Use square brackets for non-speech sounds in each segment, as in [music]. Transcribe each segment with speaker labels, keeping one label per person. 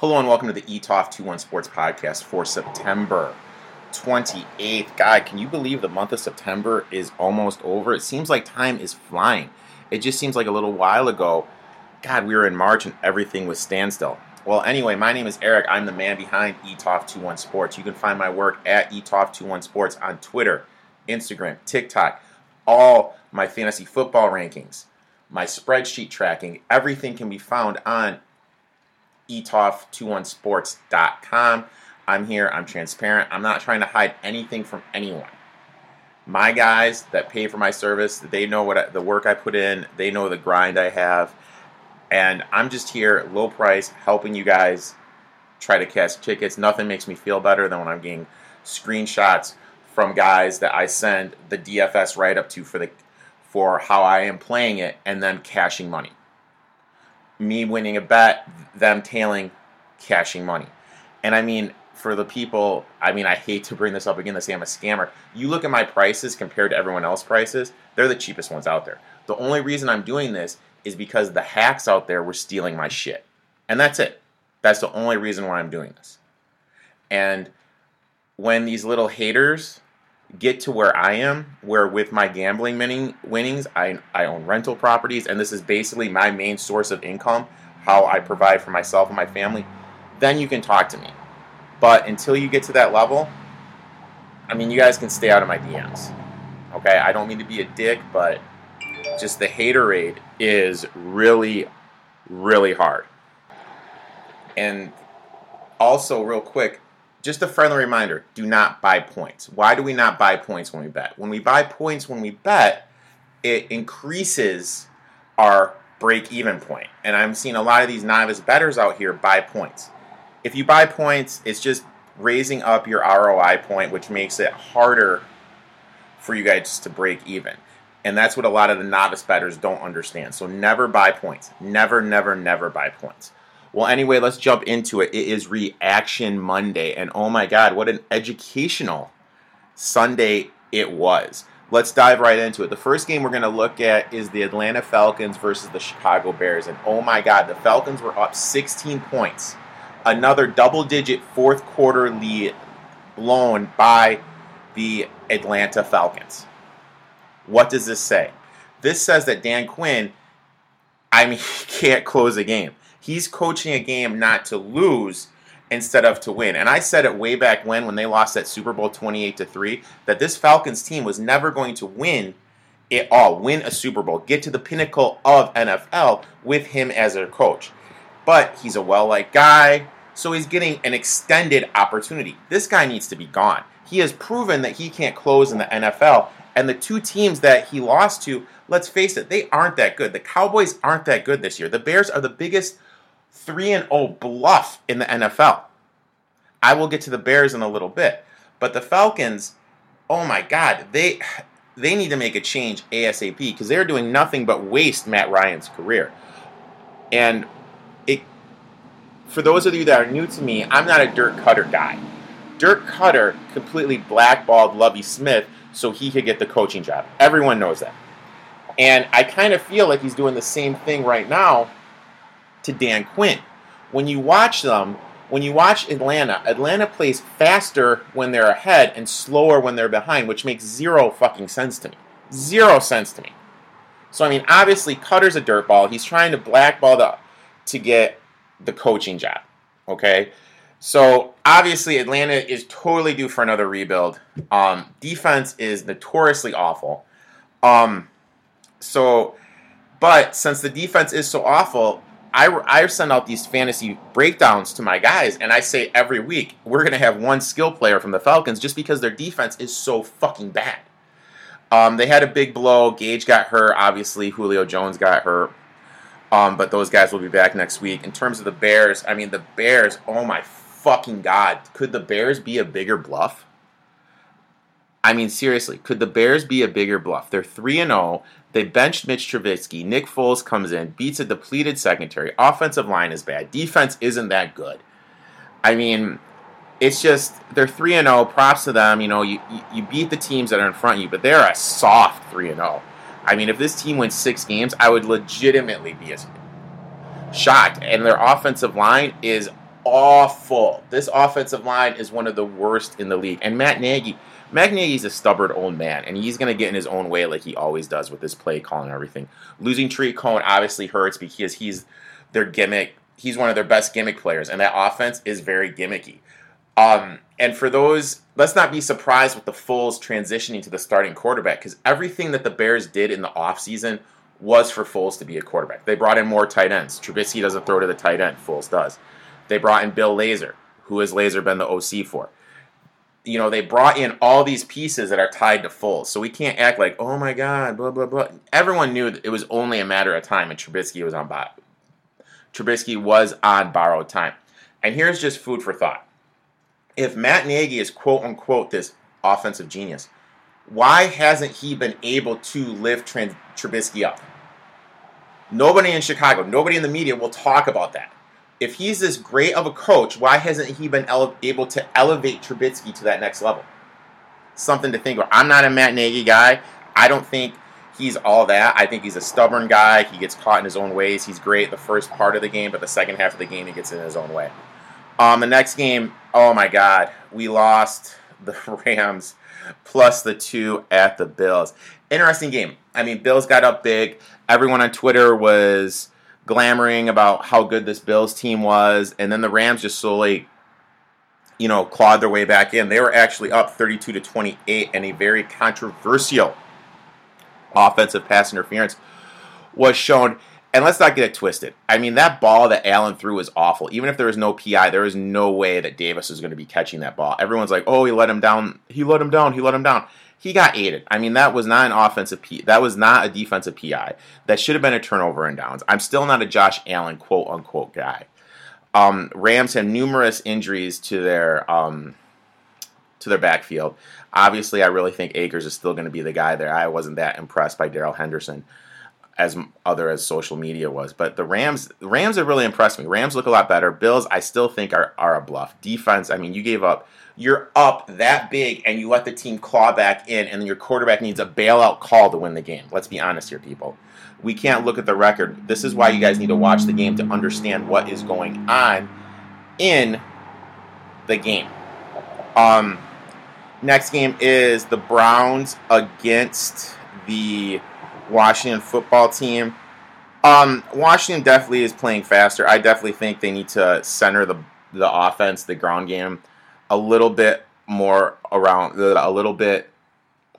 Speaker 1: Hello and welcome to the ETOF 21 Sports Podcast for September 28th. God, can you believe the month of September is almost over? It seems like time is flying. It just seems like a little while ago, God, we were in March and everything was standstill. Well, anyway, my name is Eric. I'm the man behind ETOF 21 Sports. You can find my work at ETOF 21 Sports on Twitter, Instagram, TikTok, all my fantasy football rankings, my spreadsheet tracking, everything can be found on etof21sports.com. I'm here, I'm transparent. I'm not trying to hide anything from anyone. My guys that pay for my service, they know what I, the work I put in, they know the grind I have. And I'm just here, low price, helping you guys try to catch tickets. Nothing makes me feel better than when I'm getting screenshots from guys that I send the DFS write up to for the for how I am playing it and then cashing money. Me winning a bet, them tailing, cashing money. And I mean, for the people, I mean, I hate to bring this up again to say I'm a scammer. You look at my prices compared to everyone else's prices, they're the cheapest ones out there. The only reason I'm doing this is because the hacks out there were stealing my shit. And that's it. That's the only reason why I'm doing this. And when these little haters get to where I am, where with my gambling winning, winnings, I, I own rental properties, and this is basically my main source of income, how I provide for myself and my family, then you can talk to me. But until you get to that level, I mean, you guys can stay out of my DMs. Okay, I don't mean to be a dick, but just the haterade is really, really hard. And also, real quick, just a friendly reminder do not buy points. Why do we not buy points when we bet? When we buy points when we bet, it increases our break even point. And I'm seeing a lot of these novice betters out here buy points. If you buy points, it's just raising up your ROI point, which makes it harder for you guys to break even. And that's what a lot of the novice betters don't understand. So never buy points. Never, never, never buy points. Well, anyway, let's jump into it. It is Reaction Monday, and oh my God, what an educational Sunday it was. Let's dive right into it. The first game we're going to look at is the Atlanta Falcons versus the Chicago Bears, and oh my God, the Falcons were up 16 points. Another double digit fourth quarter lead blown by the Atlanta Falcons. What does this say? This says that Dan Quinn, I mean, [laughs] he can't close a game. He's coaching a game not to lose instead of to win. And I said it way back when when they lost that Super Bowl 28 to 3 that this Falcons team was never going to win it all, win a Super Bowl, get to the pinnacle of NFL with him as their coach. But he's a well-liked guy, so he's getting an extended opportunity. This guy needs to be gone. He has proven that he can't close in the NFL, and the two teams that he lost to, let's face it, they aren't that good. The Cowboys aren't that good this year. The Bears are the biggest 3 and 0 bluff in the NFL. I will get to the Bears in a little bit, but the Falcons, oh my god, they they need to make a change ASAP because they're doing nothing but waste Matt Ryan's career. And it for those of you that are new to me, I'm not a Dirk Koetter guy. Dirk Koetter completely blackballed Lovie Smith so he could get the coaching job. Everyone knows that. And I kind of feel like he's doing the same thing right now to Dan Quinn. When you watch them, when you watch Atlanta, Atlanta plays faster when they're ahead and slower when they're behind, which makes zero fucking sense to me. Zero sense to me. So I mean, obviously, Koetter's a dirtball. He's trying to blackball the to get the coaching job. Okay, so obviously Atlanta is totally due for another rebuild. Um, defense is notoriously awful. Um, so, but since the defense is so awful, I, I send out these fantasy breakdowns to my guys, and I say every week we're going to have one skill player from the Falcons just because their defense is so fucking bad. Um, they had a big blow. Gage got hurt. Obviously, Julio Jones got hurt. Um, but those guys will be back next week. In terms of the Bears, I mean, the Bears, oh my fucking God. Could the Bears be a bigger bluff? I mean, seriously, could the Bears be a bigger bluff? They're 3 and 0. They benched Mitch Trubisky. Nick Foles comes in, beats a depleted secondary. Offensive line is bad. Defense isn't that good. I mean, it's just they're 3 and 0. Props to them. You know, you, you beat the teams that are in front of you, but they're a soft 3 and 0. I mean, if this team wins 6 games, I would legitimately be shocked. And their offensive line is awful. This offensive line is one of the worst in the league. And Matt Nagy, Matt Nagy's a stubborn old man, and he's going to get in his own way like he always does with his play calling and everything. Losing Tarik Cohen obviously hurts because he's their gimmick. He's one of their best gimmick players, and that offense is very gimmicky. Um, and for those, let's not be surprised with the Foles transitioning to the starting quarterback because everything that the Bears did in the offseason was for Foles to be a quarterback. They brought in more tight ends. Trubisky doesn't throw to the tight end, Foles does. They brought in Bill Lazor, who has Lazor been the OC for. You know, they brought in all these pieces that are tied to Foles. So we can't act like, oh my God, blah, blah, blah. Everyone knew it was only a matter of time and Trubisky was on borrowed. Trubisky was on borrowed time. And here's just food for thought. If Matt Nagy is quote unquote this offensive genius, why hasn't he been able to lift Trubisky up? Nobody in Chicago, nobody in the media will talk about that if he's this great of a coach, why hasn't he been ele- able to elevate Trubisky to that next level? Something to think about. I'm not a Matt Nagy guy. I don't think he's all that. I think he's a stubborn guy. He gets caught in his own ways. He's great the first part of the game, but the second half of the game, he gets in his own way. Um, the next game, oh my God, we lost the [laughs] Rams plus the two at the Bills. Interesting game. I mean, Bills got up big. Everyone on Twitter was glamoring about how good this Bills team was, and then the Rams just slowly, you know, clawed their way back in. They were actually up 32 to 28, and a very controversial offensive pass interference was shown. And let's not get it twisted. I mean, that ball that Allen threw was awful. Even if there was no PI, there was no way that Davis was going to be catching that ball. Everyone's like, "Oh, he let him down. He let him down. He let him down." He got aided. I mean, that was not an offensive P. That was not a defensive PI. That should have been a turnover and downs. I'm still not a Josh Allen quote unquote guy. Um, Rams had numerous injuries to their um, to their backfield. Obviously, I really think Akers is still going to be the guy there. I wasn't that impressed by Darrell Henderson as other as social media was. But the Rams, Rams have really impressed me. Rams look a lot better. Bills, I still think are are a bluff. Defense, I mean, you gave up you're up that big and you let the team claw back in, and your quarterback needs a bailout call to win the game. Let's be honest here, people. We can't look at the record. This is why you guys need to watch the game to understand what is going on in the game. Um, next game is the Browns against the Washington football team. Um, Washington definitely is playing faster. I definitely think they need to center the the offense, the ground game a little bit more around a little bit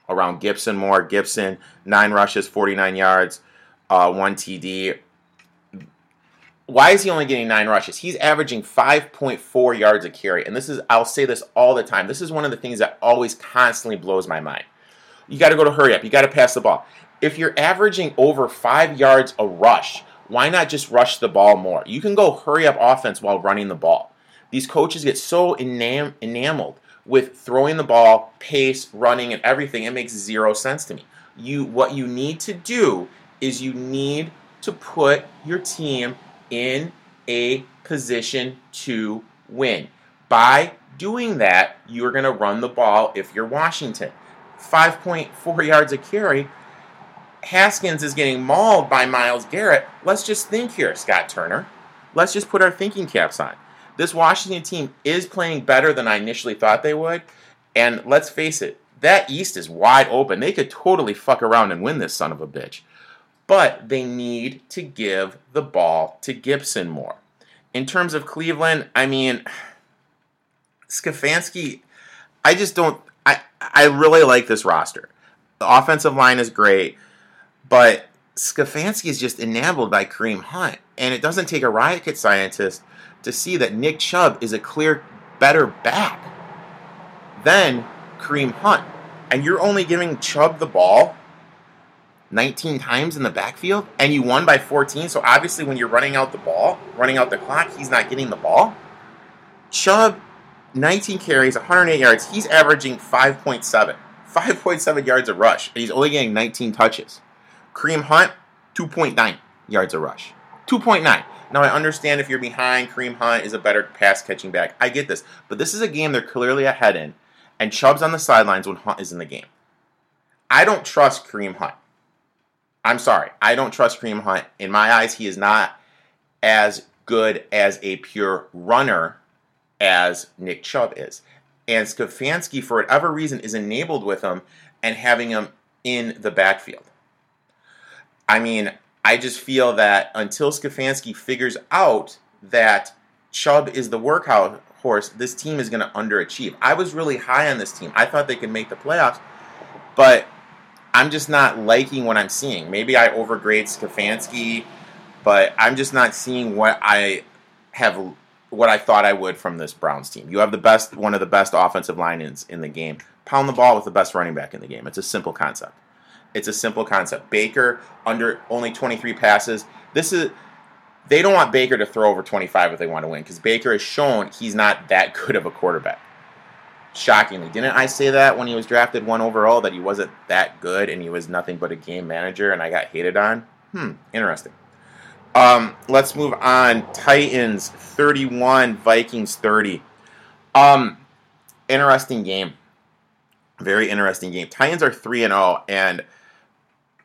Speaker 1: around Gibson more. Gibson nine rushes, 49 yards, uh, one TD. Why is he only getting nine rushes? He's averaging 5.4 yards a carry, and this is I'll say this all the time. This is one of the things that always constantly blows my mind. You got to go to hurry up. You got to pass the ball. If you're averaging over five yards a rush, why not just rush the ball more? You can go hurry up offense while running the ball. These coaches get so enam- enameled with throwing the ball, pace, running, and everything. It makes zero sense to me. You, what you need to do is you need to put your team in a position to win. By doing that, you're going to run the ball if you're Washington. 5.4 yards a carry. Haskins is getting mauled by Myles Garrett. Let's just think here, Scott Turner. Let's just put our thinking caps on. This Washington team is playing better than I initially thought they would. And let's face it, that East is wide open. They could totally fuck around and win this son of a bitch. But they need to give the ball to Gibson more. In terms of Cleveland, I mean, Stefanski, I just don't. I I really like this roster. The offensive line is great, but Stefanski is just enabled by Kareem Hunt, and it doesn't take a rocket scientist to see that Nick Chubb is a clear better back than Kareem Hunt. And you're only giving Chubb the ball 19 times in the backfield and you won by 14. So obviously, when you're running out the ball, running out the clock, he's not getting the ball. Chubb, 19 carries, 108 yards. He's averaging 5.7. 5.7 yards a rush, and he's only getting 19 touches. Kareem Hunt, 2.9 yards a rush. 2.9. Now, I understand if you're behind, Kareem Hunt is a better pass catching back. I get this. But this is a game they're clearly ahead in, and Chubb's on the sidelines when Hunt is in the game. I don't trust Kareem Hunt. I'm sorry. I don't trust Kareem Hunt. In my eyes, he is not as good as a pure runner as Nick Chubb is. And Stefanski, for whatever reason, is enabled with him and having him in the backfield. I mean, I just feel that until Stefanski figures out that Chubb is the workhorse, this team is going to underachieve. I was really high on this team. I thought they could make the playoffs, but I'm just not liking what I'm seeing. Maybe I overgrade Stefanski, but I'm just not seeing what I have what I thought I would from this Browns team. You have the best one of the best offensive lines in the game. Pound the ball with the best running back in the game. It's a simple concept. It's a simple concept. Baker under only 23 passes. This is they don't want Baker to throw over 25 if they want to win because Baker has shown he's not that [laughs] good of a quarterback. Shockingly, didn't I say that when he was drafted one overall that he wasn't that good and he was nothing but a game manager and I got hated on? Hmm, interesting. Um, let's move on. Titans 31, Vikings 30. Um, interesting game. Very interesting game. Titans are 3 and 0 and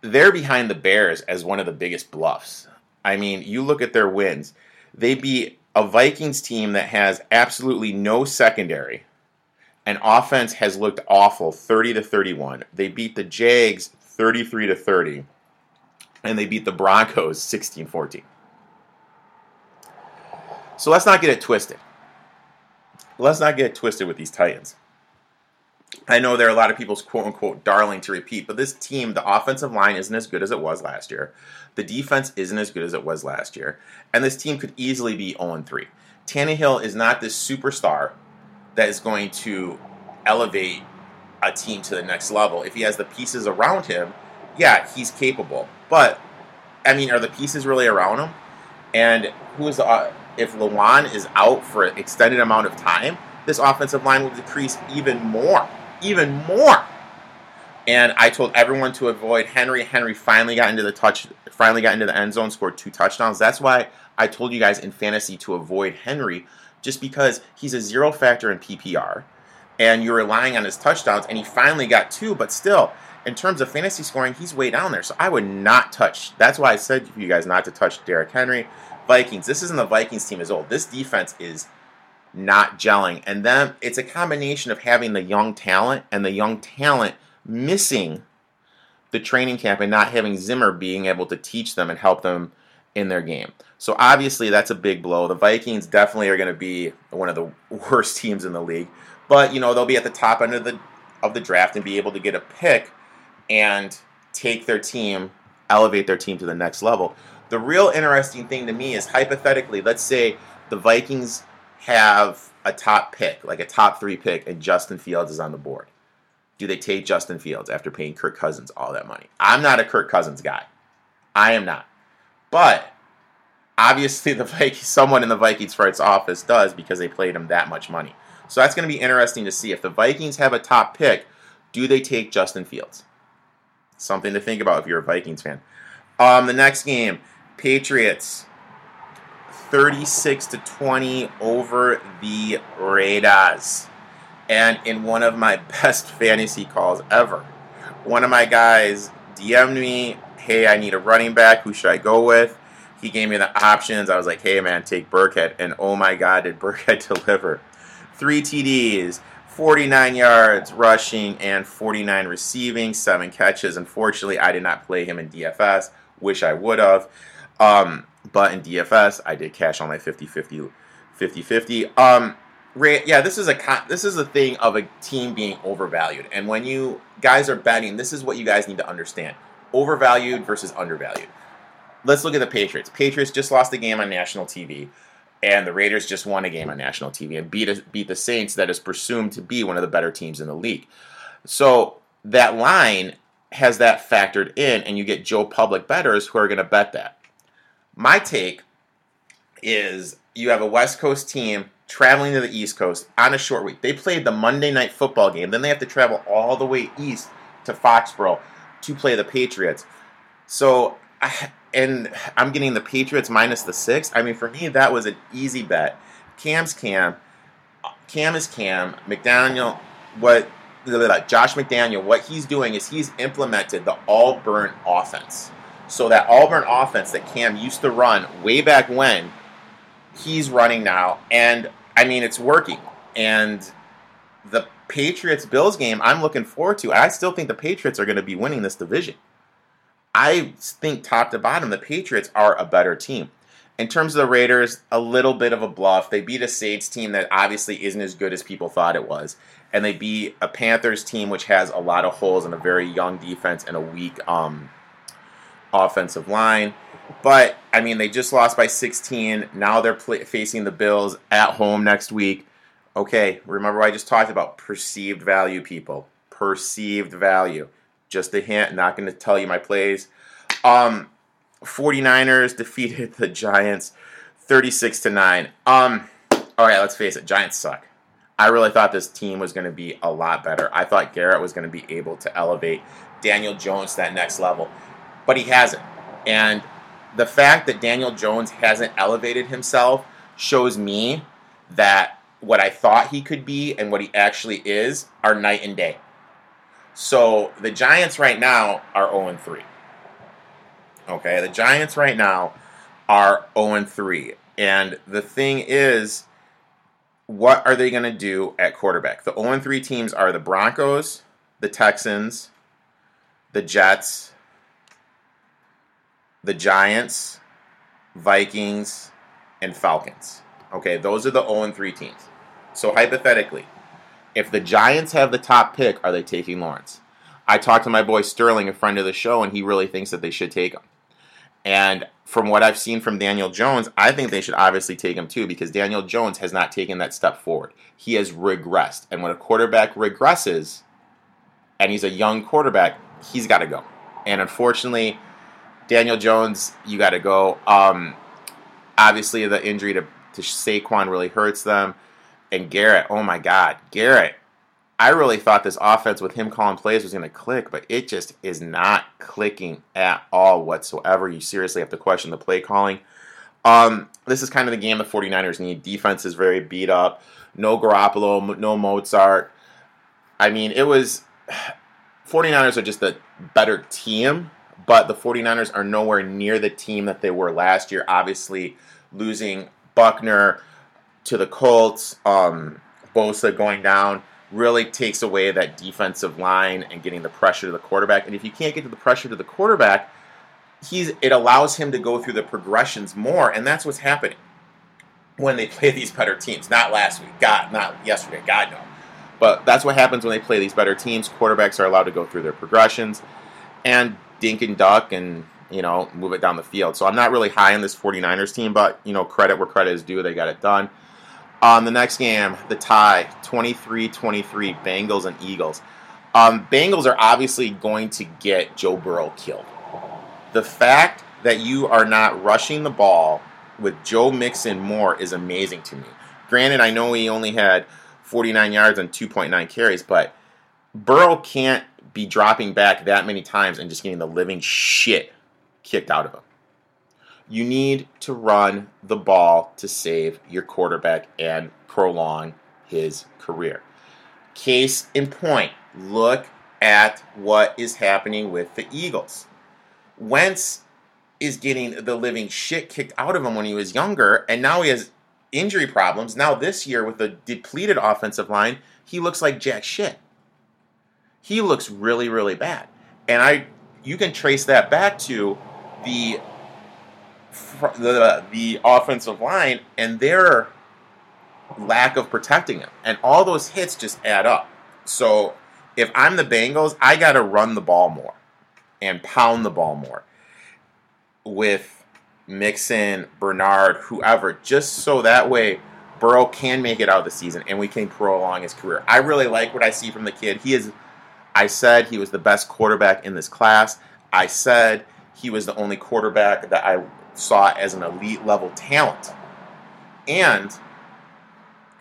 Speaker 1: they're behind the Bears as one of the biggest bluffs. I mean, you look at their wins. They beat a Vikings team that has absolutely no secondary. And offense has looked awful 30 to 31. They beat the Jags 33 to 30 and they beat the Broncos 16 14. So let's not get it twisted. Let's not get it twisted with these Titans. I know there are a lot of people's quote unquote darling to repeat, but this team, the offensive line isn't as good as it was last year. The defense isn't as good as it was last year. And this team could easily be 0 3. Tannehill is not this superstar that is going to elevate a team to the next level. If he has the pieces around him, yeah, he's capable. But I mean, are the pieces really around him? And who is the, uh, if Lewan is out for an extended amount of time, this offensive line will decrease even more, even more. And I told everyone to avoid Henry. Henry finally got into the touch, finally got into the end zone, scored two touchdowns. That's why I told you guys in fantasy to avoid Henry, just because he's a zero factor in PPR, and you're relying on his touchdowns. And he finally got two, but still, in terms of fantasy scoring, he's way down there. So I would not touch. That's why I said to you guys not to touch Derrick Henry. Vikings. This isn't the Vikings team as old. This defense is not gelling, and then it's a combination of having the young talent and the young talent missing the training camp and not having Zimmer being able to teach them and help them in their game. So obviously that's a big blow. The Vikings definitely are going to be one of the [laughs] worst teams in the league, but you know they'll be at the top end of the of the draft and be able to get a pick and take their team, elevate their team to the next level. The real interesting thing to me is hypothetically, let's say the Vikings have a top pick, like a top three pick, and Justin Fields is on the board. Do they take Justin Fields after paying Kirk Cousins all that money? I'm not a Kirk Cousins guy. I am not. But obviously, [laughs] the Vikings, someone in the Vikings front office does because they played him that much money. So that's going to be interesting to see. If the Vikings have a top pick, do they take Justin Fields? Something to think about if you're a Vikings fan. Um, the next game, Patriots, 36 to 20 over the Raiders. And in one of my [laughs] best fantasy calls ever, one of my guys DM'd me, hey, I need a running back. Who should I go with? He gave me the options. I was like, hey, man, take Burkhead. And oh my God, did [laughs] Burkhead deliver. Three TDs, 49 yards rushing, and 49 receiving, seven catches. Unfortunately, I did not play him in DFS. Wish I would have. Um, but in DFS, I did cash on my 50 50 50 50. Um, yeah, this is a this is a thing of a team being overvalued, and when you guys are betting, this is what you guys need to understand: overvalued versus undervalued. Let's look at the Patriots. Patriots just lost a game on national TV, and the Raiders just won a game on national TV and beat a, beat the Saints, that is presumed to be one of the better teams in the league. So that line has that factored in, and you get Joe Public betters who are going to bet that. My take is you have a West Coast team traveling to the East Coast on a short week. They played the Monday night football game, then they have to travel all the way east to Foxborough to play the Patriots. So, and I'm getting the Patriots minus the six. I mean, for me, that was an easy bet. Cam's Cam, Cam is Cam. McDaniel, what Josh McDaniel, what he's doing is he's implemented the Auburn offense. So that Auburn offense that Cam used to run way back when he's running now, and I mean it's working. And the Patriots Bills game, I'm looking forward to. I still think the Patriots are going to be winning this division. I think top to bottom, the Patriots are a better team. In terms of the Raiders, a little bit of a bluff. They beat a Saints team that obviously isn't as good as people thought it was. And they beat a Panthers team which has a lot of holes and a very young defense and a weak um, offensive line. But, I mean, they just lost by 16. Now they're play- facing the Bills at home next week. Okay, remember I just talked about perceived value, people. Perceived value. Just a hint, not going to tell you my plays. Um, 49ers defeated the Giants 36 to 9. Um, all right, let's face it, Giants suck. I really thought this team was going to be a lot better. I thought Garrett was going to be able to elevate Daniel Jones to that next level, but he hasn't. And the fact that Daniel Jones hasn't elevated himself shows me that what I thought he could be and what he actually is are night and day. So the Giants right now are 0 3. Okay, the Giants right now are 0 3. And the thing is, what are they going to do at quarterback? The 0 3 teams are the Broncos, the Texans, the Jets, the Giants, Vikings, and Falcons. Okay, those are the 0 and 3 teams. So hypothetically, if the Giants have the top pick, are they taking Lawrence? I talked to my boy Sterling, a friend of the show, and he really thinks that they should take him. And from what I've seen from Daniel Jones, I think they should obviously take him too because Daniel Jones has not taken that step forward. He has regressed. And when a quarterback regresses and he's a young quarterback, he's got to go. And unfortunately, Daniel Jones, you got to go. Um, obviously, the injury to, to Saquon really hurts them. And Garrett, oh my God, Garrett I really thought this offense with him calling plays was going to click, but it just is not clicking at all whatsoever. You seriously have to question the play calling. Um, this is kind of the game the 49ers need. Defense is very beat up. No Garoppolo, no Mostert. I mean, it was [sighs] 49ers are just a better team, but the 49ers are nowhere near the team that they were last year. Obviously, losing Buckner to the Colts, um, Bosa going down really takes away that defensive line and getting the pressure to the quarterback. And if you can't get to the pressure to the quarterback, he's it allows him to go through the progressions more, and that's what's happening when they play these better teams. Not last week, God, not yesterday, God no. But that's what happens when they play these better teams. Quarterbacks are allowed to go through their progressions and dink and duck and you know move it down the field. So I'm not really high on this 49ers team, but you know credit where credit is due. They got it done. Um, the next game, the tie, 23-23, Bengals and Eagles. Um, Bengals are obviously going to get Joe Burrow killed. The fact that you are not rushing the ball with Joe Mixon more is amazing to me. Granted, I know he only had 49 yards and 2.9 carries, but Burrow can't be dropping back that many times and just getting the living shit kicked out of him. You need to run the ball to save your quarterback and prolong his career. Case in point, look at what is happening with the Eagles. Wentz is getting the living shit kicked out of him when he was younger, and now he has injury problems. Now, this year, with a depleted offensive line, he looks like jack shit. He looks really, really bad. And I you can trace that back to the the the offensive line and their lack of protecting him, and all those hits just add up. So if I'm the Bengals, I got to run the ball more and pound the ball more with Mixon, Bernard, whoever, just so that way Burrow can make it out of the season and we can prolong his career. I really like what I see from the kid. He is, I said he was the best quarterback in this class. I said he was the only quarterback that I saw as an elite level talent. And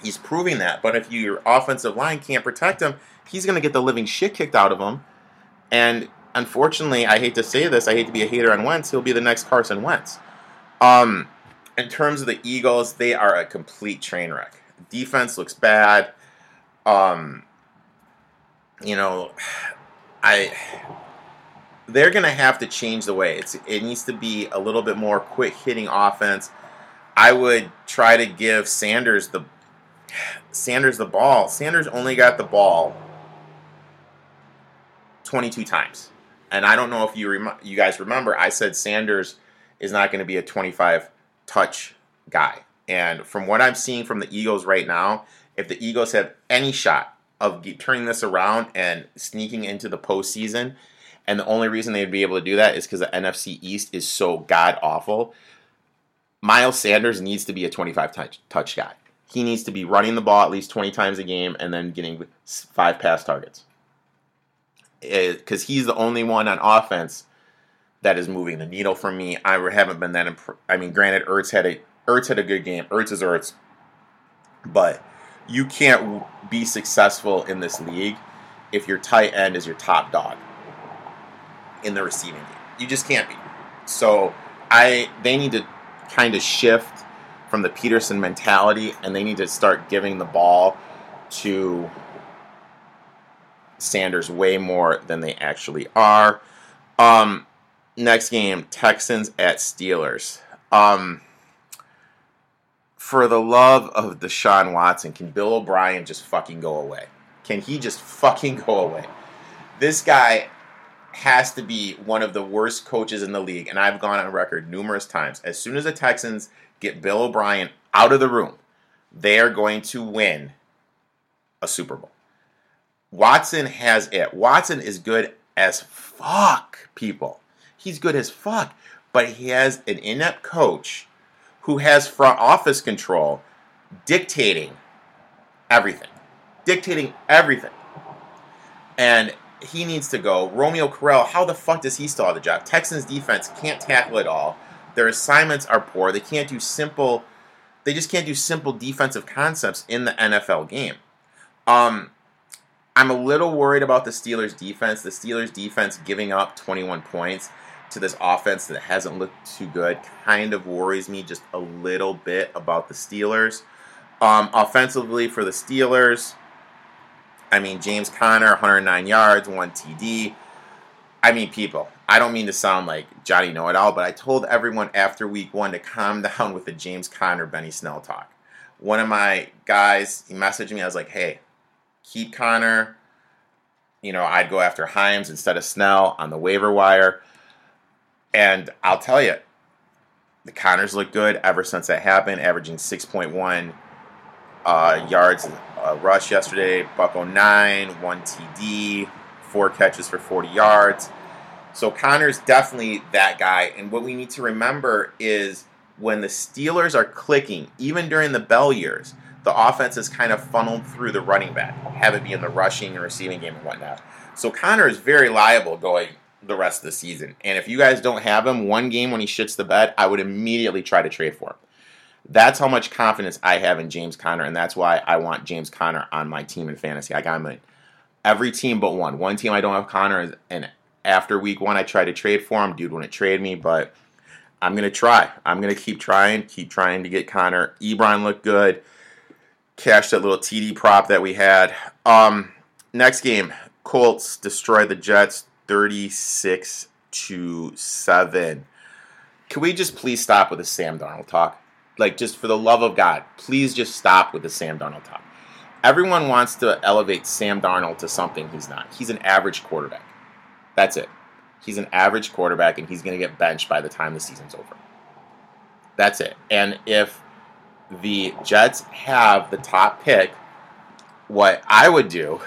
Speaker 1: he's proving that. But if your offensive line can't protect him, he's going to get the living shit kicked out of him. And unfortunately, I hate to say this, I hate to be a hater on Wentz, he'll be the next Carson Wentz. Um, in terms of the Eagles, they are a complete train wreck. Defense looks bad. Um, you know, I they're going to have to change the way. It's, it needs to be a little bit more quick hitting offense. I would try to give Sanders the Sanders the ball. Sanders only got the ball 22 times. And I don't know if you rem- you guys remember I said Sanders is not going to be a 25 touch guy. And from what I'm seeing from the Eagles right now, if the Eagles have any shot of turning this around and sneaking into the postseason, and the only reason they'd be able to do that is because the NFC East is so god awful. Miles Sanders needs to be a 25 touch, touch guy. He needs to be running the ball at least 20 times a game and then getting five pass targets. Eh, because he's the only one on offense that is moving the needle for me. I haven't been that. Imp- I mean, granted, Ertz had a Ertz had a good game. Ertz is Ertz, but you can't be successful in this league if your tight end is your top dog in the receiving game. You just can't be. So I they need to kind of shift from the Pederson mentality and they need to start giving the ball to Sanders way more than they actually are. Um, next game, Texans at Steelers. Um, for the love of Deshaun Watson, can Bill O'Brien just fucking go away? Can he just fucking go away? This guy has to be one of the worst coaches in the league, and I've gone on record numerous times. As soon as the Texans get Bill O'Brien out of the room, they are going to win a Super Bowl. Watson has it. Watson is good as fuck, people. He's good as fuck, but he has an inept coach who has front office control dictating everything. Dictating everything. And he needs to go. Romeo Crennel, how the fuck does he still have the job? Texans defense can't tackle it all. Their assignments are poor. They can't do simple. They just can't do simple defensive concepts in the NFL game. Um, I'm a little worried about the Steelers defense. The Steelers defense giving up 21 points to this offense that hasn't looked too good kind of worries me just a little bit about the Steelers. Um, offensively for the Steelers, I mean, James Conner, 109 yards, one TD. I mean, people, I don't mean to sound like Johnny Know It All, but I told everyone after week one to calm [laughs] down with the James Conner, Benny Snell talk. One of my guys, he messaged me. I was like, hey, keep Conner. You know, I'd go after Hines instead of Snell on the waiver wire. And I'll tell you, the Conners look good ever since that happened, averaging 6.1 uh, yards uh, rush yesterday, buck 09, one TD, four catches for 40 yards. So Conner's definitely that guy. And what we need to remember is when the Steelers are clicking, even during the Bell years, the offense is kind of funneled through the running back, have it be in the rushing and receiving game and whatnot. So Conner is very liable going the rest of the season. And if you guys don't have him one game when he shits the bed, I would immediately try to trade for him. That's how much confidence I have in James Conner, and that's why I want James Conner on my team in fantasy. I got him in every team but one. One team I don't have Conner, and after week one, I tried to trade for him. Dude wouldn't trade me, but I'm gonna try. I'm gonna keep trying, keep trying to get Conner. Ebron looked good. Cash that little TD prop that we had. Um, next game, Colts destroy the Jets 36 to 7. Can we just please stop with the Sam Darnold talk? Like, just for the love of God, please just stop with the Sam Darnold talk. Everyone wants to elevate Sam Darnold to something he's not. He's an average quarterback. That's it. He's an average quarterback, and he's going to get benched by the time the season's over. That's it. And if the Jets have the top pick, what I would do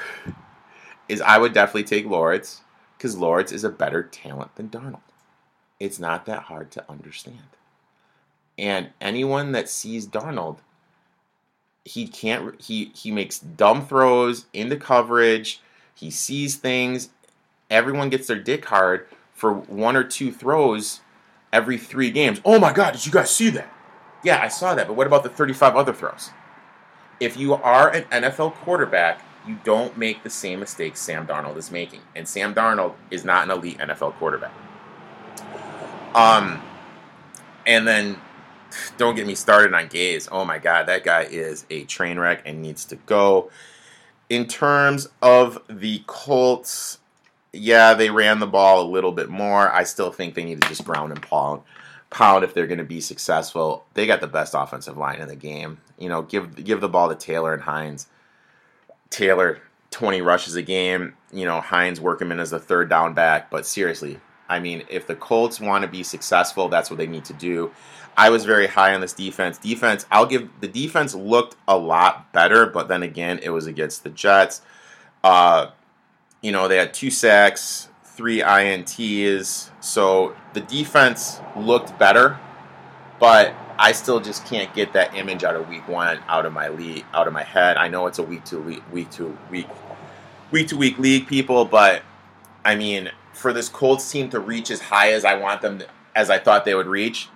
Speaker 1: is I would definitely take Lawrence because Lawrence is a better talent than Darnold. It's not that hard to understand. And anyone that sees Darnold, he can't he he makes dumb throws into coverage. He sees things. Everyone gets their dick hard for one or two throws every three games. Oh my god, did you guys see that? Yeah, I saw that, but what about the 35 other throws? If you are an NFL quarterback, you don't make the same mistakes Sam Darnold is making. And Sam Darnold is not an elite NFL quarterback. Um, and then don't get me started on Gase. Oh my God, that guy is a train wreck and needs to go. In terms of the Colts, yeah, they ran the ball a little bit more. I still think they need to just ground and pound, pound if they're going to be successful. They got the best offensive line in the game. You know, give give the ball to Taylor and Hines. Taylor 20 rushes a game. You know, Hines work him in as the third down back. But seriously, I mean, if the Colts want to be successful, that's what they need to do. I was very high on this defense. Defense, I'll give the defense looked a lot better, but then again, it was against the Jets. Uh, you know, they had two sacks, three INTs, so the defense looked better, but I still just can't get that image out of week one out of my league, out of my head. I know it's a week to week, week to week, week to week league, people, but I mean, for this Colts team to reach as high as I want them, to, as I thought they would reach,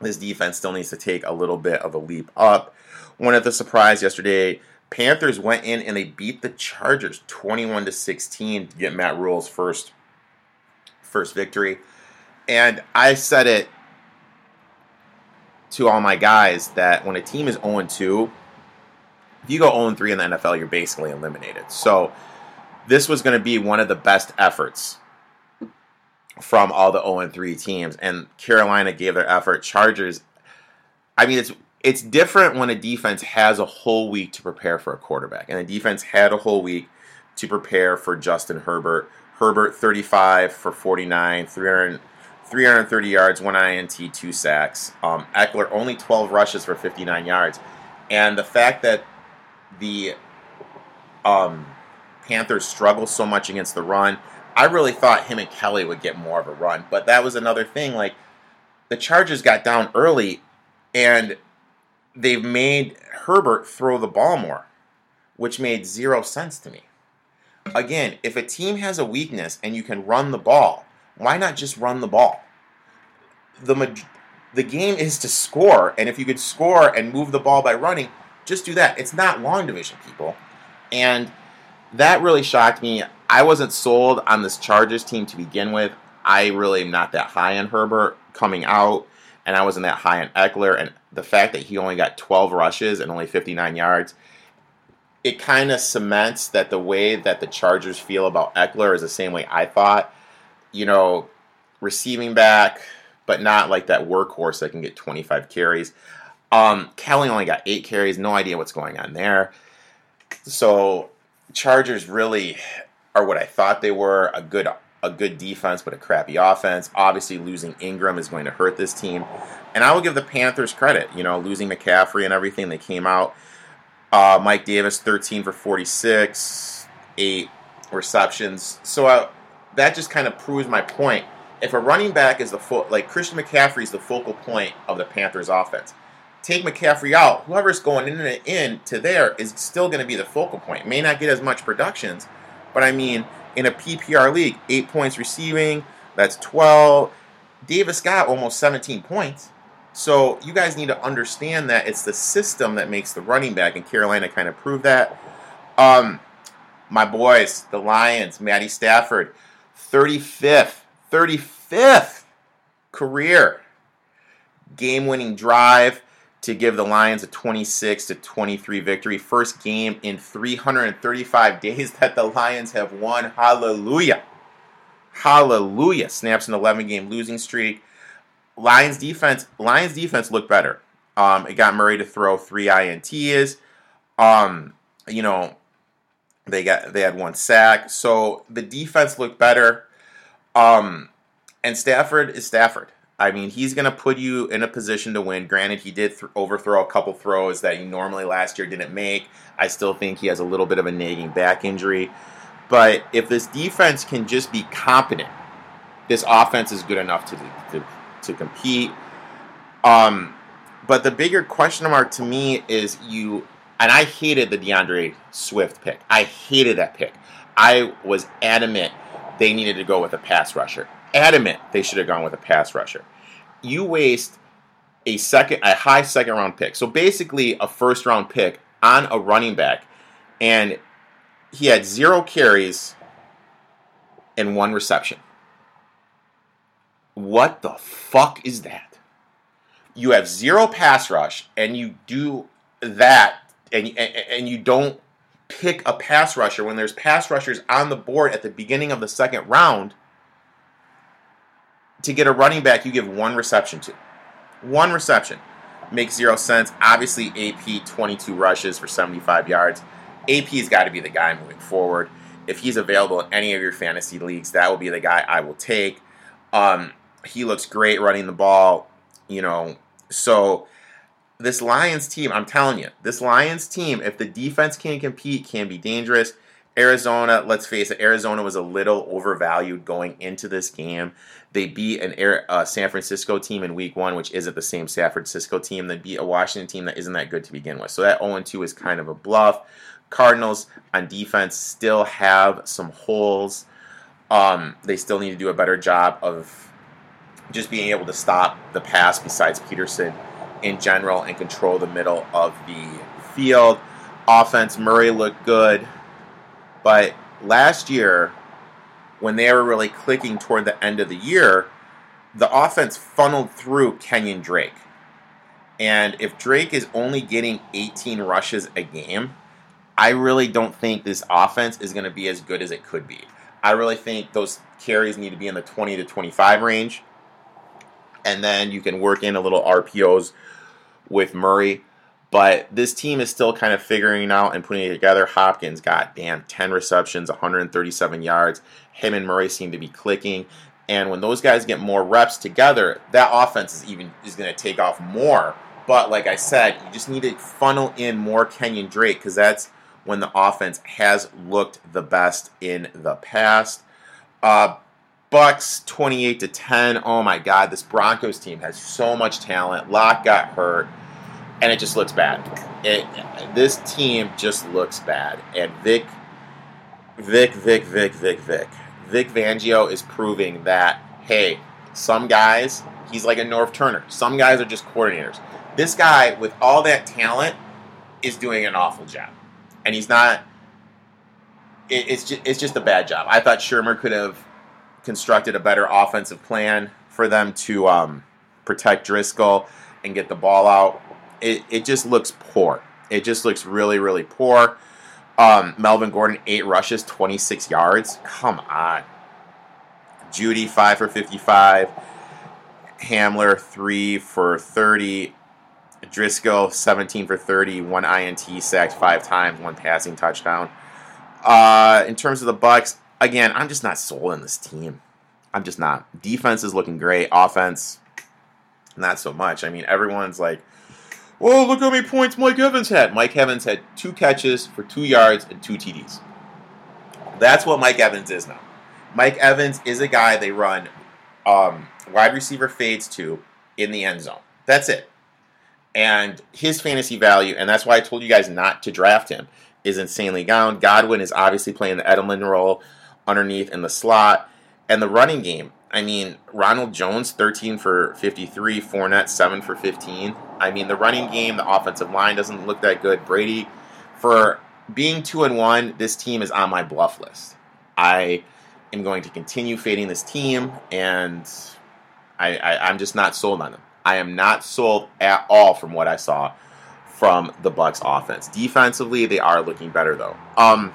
Speaker 1: this defense still needs to take a little bit of a leap up. One of the surprise yesterday, Panthers went in and they beat the Chargers 21 to 16 to get Matt Rhule's first first victory. And I said it to all my guys that when a team is 0 2, if you go 0 3 in the NFL, you're basically eliminated. So this was going to be one of the best efforts from all the 0 3 teams. And Carolina gave their effort. Chargers, I mean, it's it's different when a defense has a whole week to prepare for a quarterback. And the defense had a whole week to prepare for Justin Herbert. Herbert, 35 for 49, 300, 330 yards, one INT, two sacks. Um, Ekeler, only 12 rushes for 59 yards. And the fact that the um, Panthers struggle so much against the run, I really thought him and Kelley would get more of a run. But that was another thing. Like, the Chargers got down early, and they've made Herbert throw the ball more, which made zero sense to me. Again, if a team has a weakness and you can run the ball, why not just run the ball? The the game is to score, and if you could score and move the ball by running, just do that. It's not long division, people. And that really shocked me. I wasn't sold on this Chargers team to begin with. I really am not that high on Herbert coming out, and I wasn't that high on Ekeler. And the fact that he only got 12 rushes and only 59 yards, it kind of cements that the way that the Chargers feel about Ekeler is the same way I thought. You know, receiving back, but not like that workhorse that can get 25 carries. Um, Kelley only got eight carries. No idea what's going on there. So Chargers really are what I thought they were a good a good defense but a crappy offense. Obviously, losing Ingram is going to hurt this team. And I will give the Panthers credit. You know, losing McCaffrey and everything, they came out. Uh, Mike Davis, 13 for 46, eight receptions. So uh, that just kind of proves my point. If a running back is the full, like Christian McCaffrey is the focal point of the Panthers' offense. Take McCaffrey out, whoever's going in and in to there is still going to be the focal point. May not get as much productions, but I mean, in a PPR league, eight points receiving, that's 12. Davis got almost 17 points. So you guys need to understand that it's the system that makes the running back, and Carolina kind of proved that. Um, my boys, the Lions, Matty Stafford, 35th, 35th career game-winning drive to give the Lions a 26 to 23 victory. First game in 335 days that the Lions have won. Hallelujah. Hallelujah. Snaps an 11 game losing streak. Lions defense Lions defense looked better. Um, it got Murray to throw three ints. Um, you know, they got they had one sack, so the defense looked better. Um, and Stafford is Stafford. I mean, he's going to put you in a position to win. Granted, he did th- overthrow a couple throws that he normally last year didn't make. I still think he has a little bit of a nagging back injury. But if this defense can just be competent, this offense is good enough to, to to compete. Um, but the bigger question mark to me is you, and I hated the DeAndre Swift pick. I hated that pick. I was adamant they needed to go with a pass rusher. Adamant they should have gone with a pass rusher. You waste a second, a high second round pick. So basically, a first round pick on a running back, and he had zero carries and one reception. What the fuck is that? You have zero pass rush, and you do that, and and you don't pick a pass rusher when there's pass rushers on the board at the beginning of the second round. to get a running back you give one reception to. One reception. Makes zero sense. Obviously, AP 22 rushes for 75 yards. AP's got to be the guy moving forward. If he's available in any of your fantasy leagues, that will be the guy I will take. Um, he looks great running the ball, you know. So this Lions team, I'm telling you, this Lions team, if the defense can't compete, can be dangerous. Arizona, let's face it, Arizona was a little overvalued going into this game. They beat an Air, uh, San Francisco team in week one, which isn't the same San Francisco team. They beat a Washington team that isn't that good to begin with. So that 0 2 is kind of a bluff. Cardinals on defense still have some holes. Um, they still need to do a better job of just being able to stop the pass besides Peterson in general and control the middle of the field. Offense, Murray looked good. But last year, when they were really clicking toward the end of the year, the offense funneled through Kenyon Drake. And if Drake is only getting 18 rushes a game, I really don't think this offense is going to be as good as it could be. I really think those carries need to be in the 20 to 25 range. And then you can work in a little RPOs with Murray. But this team is still kind of figuring out and putting it together. Hopkins got damn 10 receptions, 137 yards. Him and Murray seem to be clicking. And when those guys get more reps together, that offense is even is going to take off more. But like I said, you just need to funnel in more Kenyon Drake because that's when the offense has looked the best in the past. Uh, Bucs 28 to 10. Oh my God, this Broncos team has so much talent. Lock got hurt and it just looks bad. It, this team just looks bad, and Vic, Vic, Vic, Vic, Vic, Vic, Vic Fangio is proving that hey, some guys he's like a Norv Turner. Some guys are just coordinators. This guy with all that talent is doing an awful job, and he's not. It, it's just it's just a bad job. I thought Shurmur could have constructed a better offensive plan for them to um, protect Driskel and get the ball out it, it just looks poor. It just looks really, really poor. Um, Melvin Gordon, eight rushes, 26 yards. Come on. Jeudy, five for 55. Hamler, three for 30. Driskel, 17 for 30. One INT, sacked five times, one passing touchdown. Uh, in terms of the Bucs, again, I'm just not sold on this team. I'm just not. Defense is looking great. Offense, not so much. I mean, everyone's like, Oh, look how many points Mike Evans had. Mike Evans had two catches for two yards and two TDs. That's what Mike Evans is now. Mike Evans is a guy they run um, wide receiver fades to in the end zone. That's it. And his fantasy value, and that's why I told you guys not to draft him, is insanely down. Godwin is obviously playing the Edelman role underneath in the slot. And the running game, I mean, Ronald Jones, 13 for 53, Fournette, 7 for 15. I mean, the running game, the offensive line doesn't look that good. Brady, for being 2 and 1, this team is on my bluff list. I am going to continue fading this team, and I, I, I'm just not sold on them. I am not sold at all from what I saw from the Bucs offense. Defensively, they are looking better though. Um,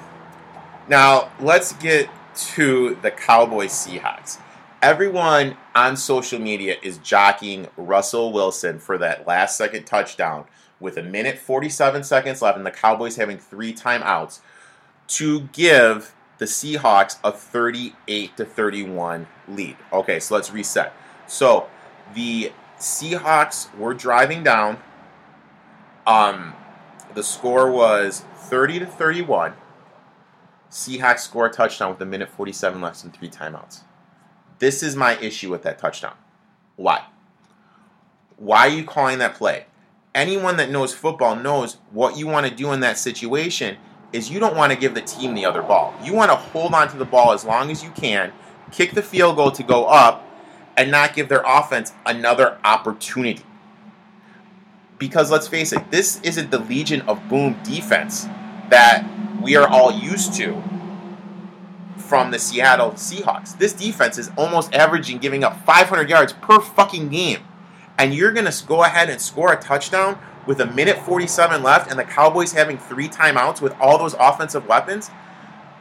Speaker 1: now let's get to the Cowboys Seahawks everyone on social media is jockeying Russell Wilson for that last second touchdown with a minute 47 seconds left and the Cowboys having three timeouts to give the Seahawks a 38 to 31 lead. Okay, so let's reset. So the Seahawks were driving down. Um, the score was 30 to 31. Seahawks score a touchdown with a minute 47 left and three timeouts. This is my issue with that touchdown. Why? Why are you calling that play? Anyone that knows football knows what you want to do in that situation is you don't want to give the team the other ball. You want to hold on to the ball as long as you can, kick the field goal to go up, and not give their offense another opportunity. Because let's face it, this isn't the Legion of Boom defense that we are all used to from the Seattle Seahawks. This defense is almost averaging giving up 500 yards per fucking game. And you're going to go ahead and score a touchdown with a minute 47 left and the Cowboys having three timeouts with all those offensive weapons?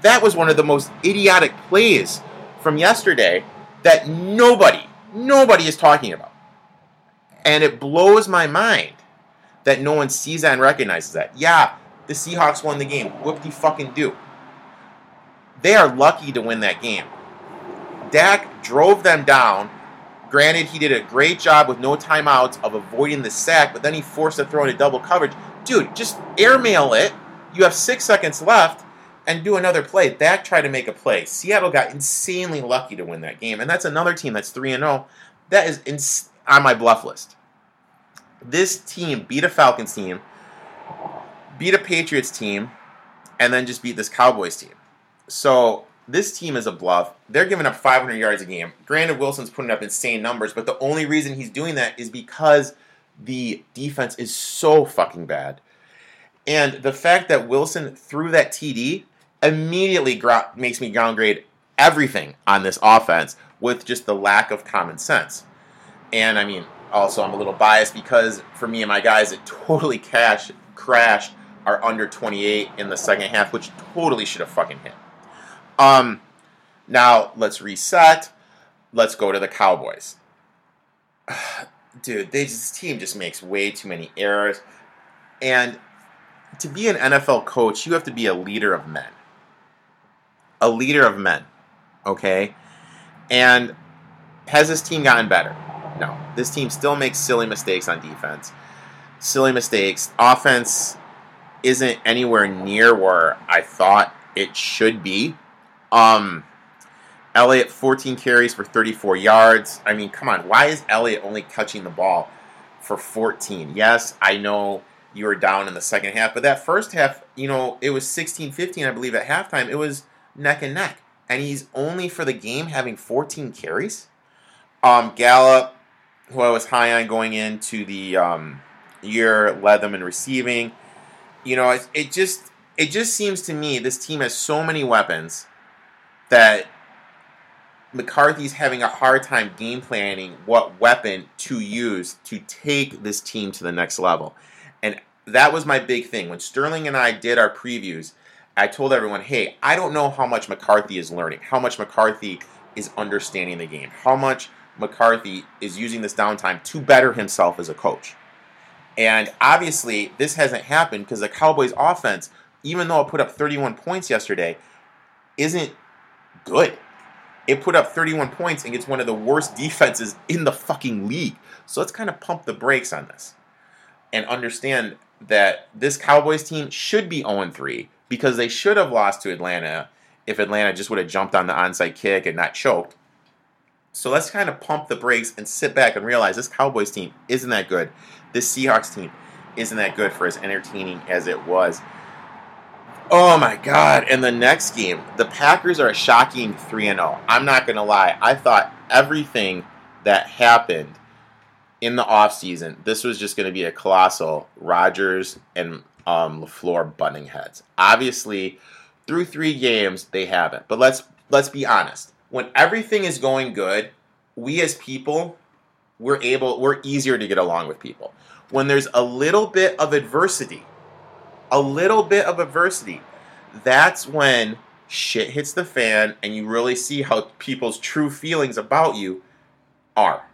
Speaker 1: That was one of the most idiotic plays from yesterday that nobody, nobody is talking about. And it blows my mind that no one sees that and recognizes that. Yeah, the Seahawks won the game. Whoop de fucking do. They are lucky to win that game. Dak drove them down. Granted, he did a great job with no timeouts of avoiding the sack, but then he forced a throw into double coverage. Dude, just airmail it. You have six seconds left and do another play. Dak tried to make a play. Seattle got insanely lucky to win that game. And that's another team that's 3 0. That is ins- on my bluff list. This team beat a Falcons team, beat a Patriots team, and then just beat this Cowboys team. So this team is a bluff. They're giving up 500 yards a game. Granted, Wilson's putting up insane numbers, but the only reason he's doing that is because the defense is so fucking bad. And the fact that Wilson threw that TD immediately makes me downgrade everything on this offense with just the lack of common sense. And I mean, also I'm a little biased because for me and my guys, it [laughs] totally cash, crashed our under 28 in the second half, which totally should have fucking hit. Um, now let's reset. Let's go to the Cowboys. [sighs] Dude, they, this team just makes way too many errors. And to be an NFL coach, you have to be a leader of men. A leader of men. Okay? And has this team gotten better? No. This team still makes silly mistakes on defense. Silly mistakes. Offense isn't anywhere near where I thought it should be. Um, Elliott, 14 carries for 34 yards. I mean, come on. Why is Elliott only catching the ball for 14? Yes, I know you were down in the second half, but that first half, you know, it was 16 15, I believe, at halftime. It was neck and neck. And he's only for the game having 14 carries. Um, Gallup, who I was high on going into the um, year, led them in receiving. You know, it, it just it just seems to me this team has so many weapons that McCarthy's having a hard time game planning what weapon to use to take this team to the next level. And that was my big thing. When Sterling and I did our previews, I told everyone, hey, I don't know how much McCarthy is learning, how much McCarthy is understanding the game, how much McCarthy is using this downtime to better himself as a coach. And obviously, this hasn't happened because the Cowboys' offense, even though it put up 31 points yesterday, isn't good. It put up 31 points and gets one of the worst defenses in the fucking league. So let's kind of pump the brakes on this and understand that this Cowboys team should be 0 3 because they should have lost to Atlanta if Atlanta just would have jumped on the onside kick and not choked. So let's kind of pump the brakes and sit back and realize this Cowboys team isn't that good. This Seahawks team isn't that good for as entertaining as it was. Oh my god, and the next game, the Packers are a shocking 3 0. I'm not going to lie. I thought everything that happened in the offseason, this was just going to be a colossal Rodgers and um, LaFleur butting heads. Obviously, through three games, they haven't. But let's let's be honest. When everything is going good, we as people, we're able, we're easier to get along with people. When there's a little bit of adversity, a little bit of adversity, that's when shit hits the fan and you really see how people's true feelings about you are.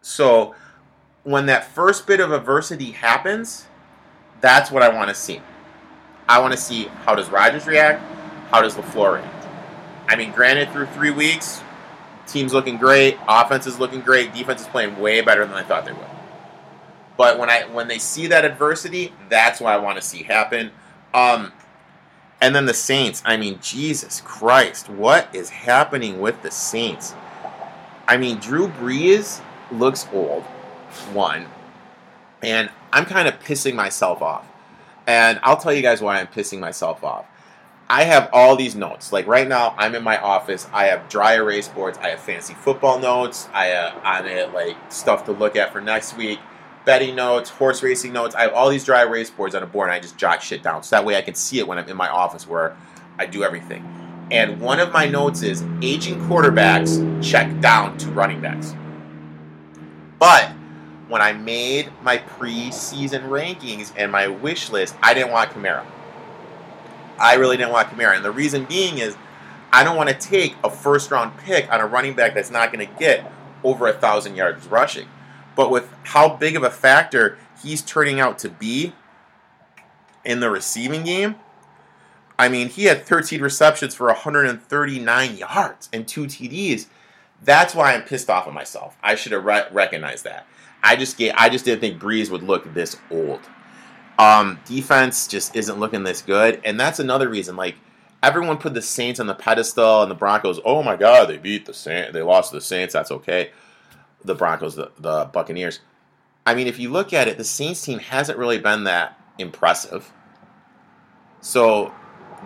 Speaker 1: So, when that first bit of adversity happens, that's what I want to see. I want to see how does Rodgers react, how does LaFleur react. I mean, granted, through three weeks, team's looking great, offense is looking great, defense is playing way better than I thought they would. But when I when they see that adversity, that's what I want to see happen. Um, and then the Saints. I mean, Jesus Christ, what is happening with the Saints? I mean, Drew Brees looks old. One, and I'm kind of pissing myself off. And I'll tell you guys why I'm pissing myself off. I have all these notes. Like right now, I'm in my office. I have dry erase boards. I have fancy football notes. I uh, on it like stuff to look at for next week. Betting notes, horse racing notes. I have all these dry erase boards on a board, and I just jot shit down so that way I can see it when I'm in my office where I do everything. And one of my notes is aging quarterbacks check down to running backs. But when I made my preseason rankings and my wish list, I didn't want Kamara. I really didn't want Kamara. And the reason being is I don't want to take a first round pick on a running back that's not going to get over a thousand yards rushing. But with how big of a factor he's turning out to be in the receiving game, I mean, he had 13 receptions for 139 yards and two TDs. That's why I'm pissed off at myself. I should have re- recognized that. I just get, I just didn't think Brees would look this old. Um, defense just isn't looking this good, and that's another reason. Like everyone put the Saints on the pedestal, and the Broncos. Oh my God, they beat the Saints. They lost to the Saints. That's okay. The Broncos, the, the Buccaneers. I mean, if you look at it, the Saints team hasn't really been that impressive. So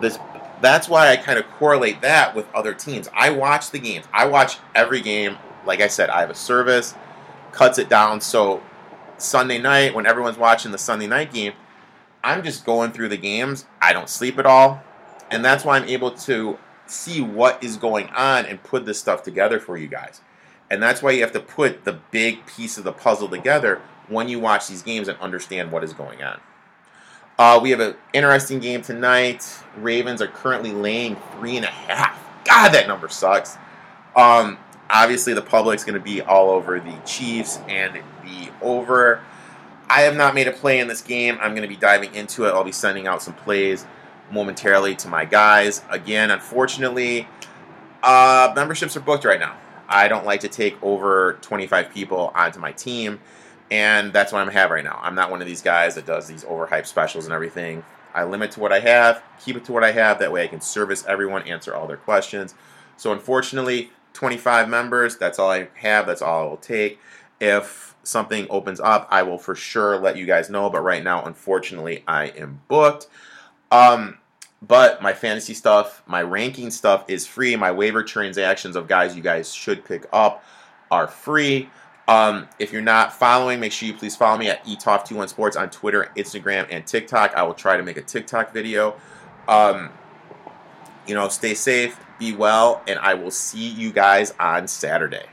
Speaker 1: this that's why I kind of correlate that with other teams. I watch the games. I watch every game. Like I said, I have a service, cuts it down. So Sunday night, when everyone's watching the Sunday night game, I'm just going through the games. I don't sleep at all. And that's why I'm able to see what is going on and put this stuff together for you guys. And that's why you have to put the big piece of the puzzle together when you watch these games and understand what is going on. Uh, we have an interesting game tonight. Ravens are currently laying three and a half. God, that number sucks. Um, obviously, the public's going to be all over the Chiefs and the over. I have not made a play in this game. I'm going to be diving into it. I'll be sending out some plays momentarily to my guys. Again, unfortunately, uh, memberships are booked right now. I don't like to take over 25 people onto my team and that's what I'm have right now. I'm not one of these guys that does these overhyped specials and everything. I limit to what I have, keep it to what I have. That way, I can service everyone, answer all their questions. So, unfortunately, 25 members. That's all I have. That's all I will take. If something opens up, I will for sure let you guys know. But right now, unfortunately, I am booked. Um, but my fantasy stuff, my ranking stuff is free. My waiver transactions of guys you guys should pick up are free. Um, if you're not following, make sure you please follow me at etoff21 sports on Twitter, Instagram, and TikTok. I will try to make a TikTok video. Um, you know, stay safe, be well, and I will see you guys on Saturday.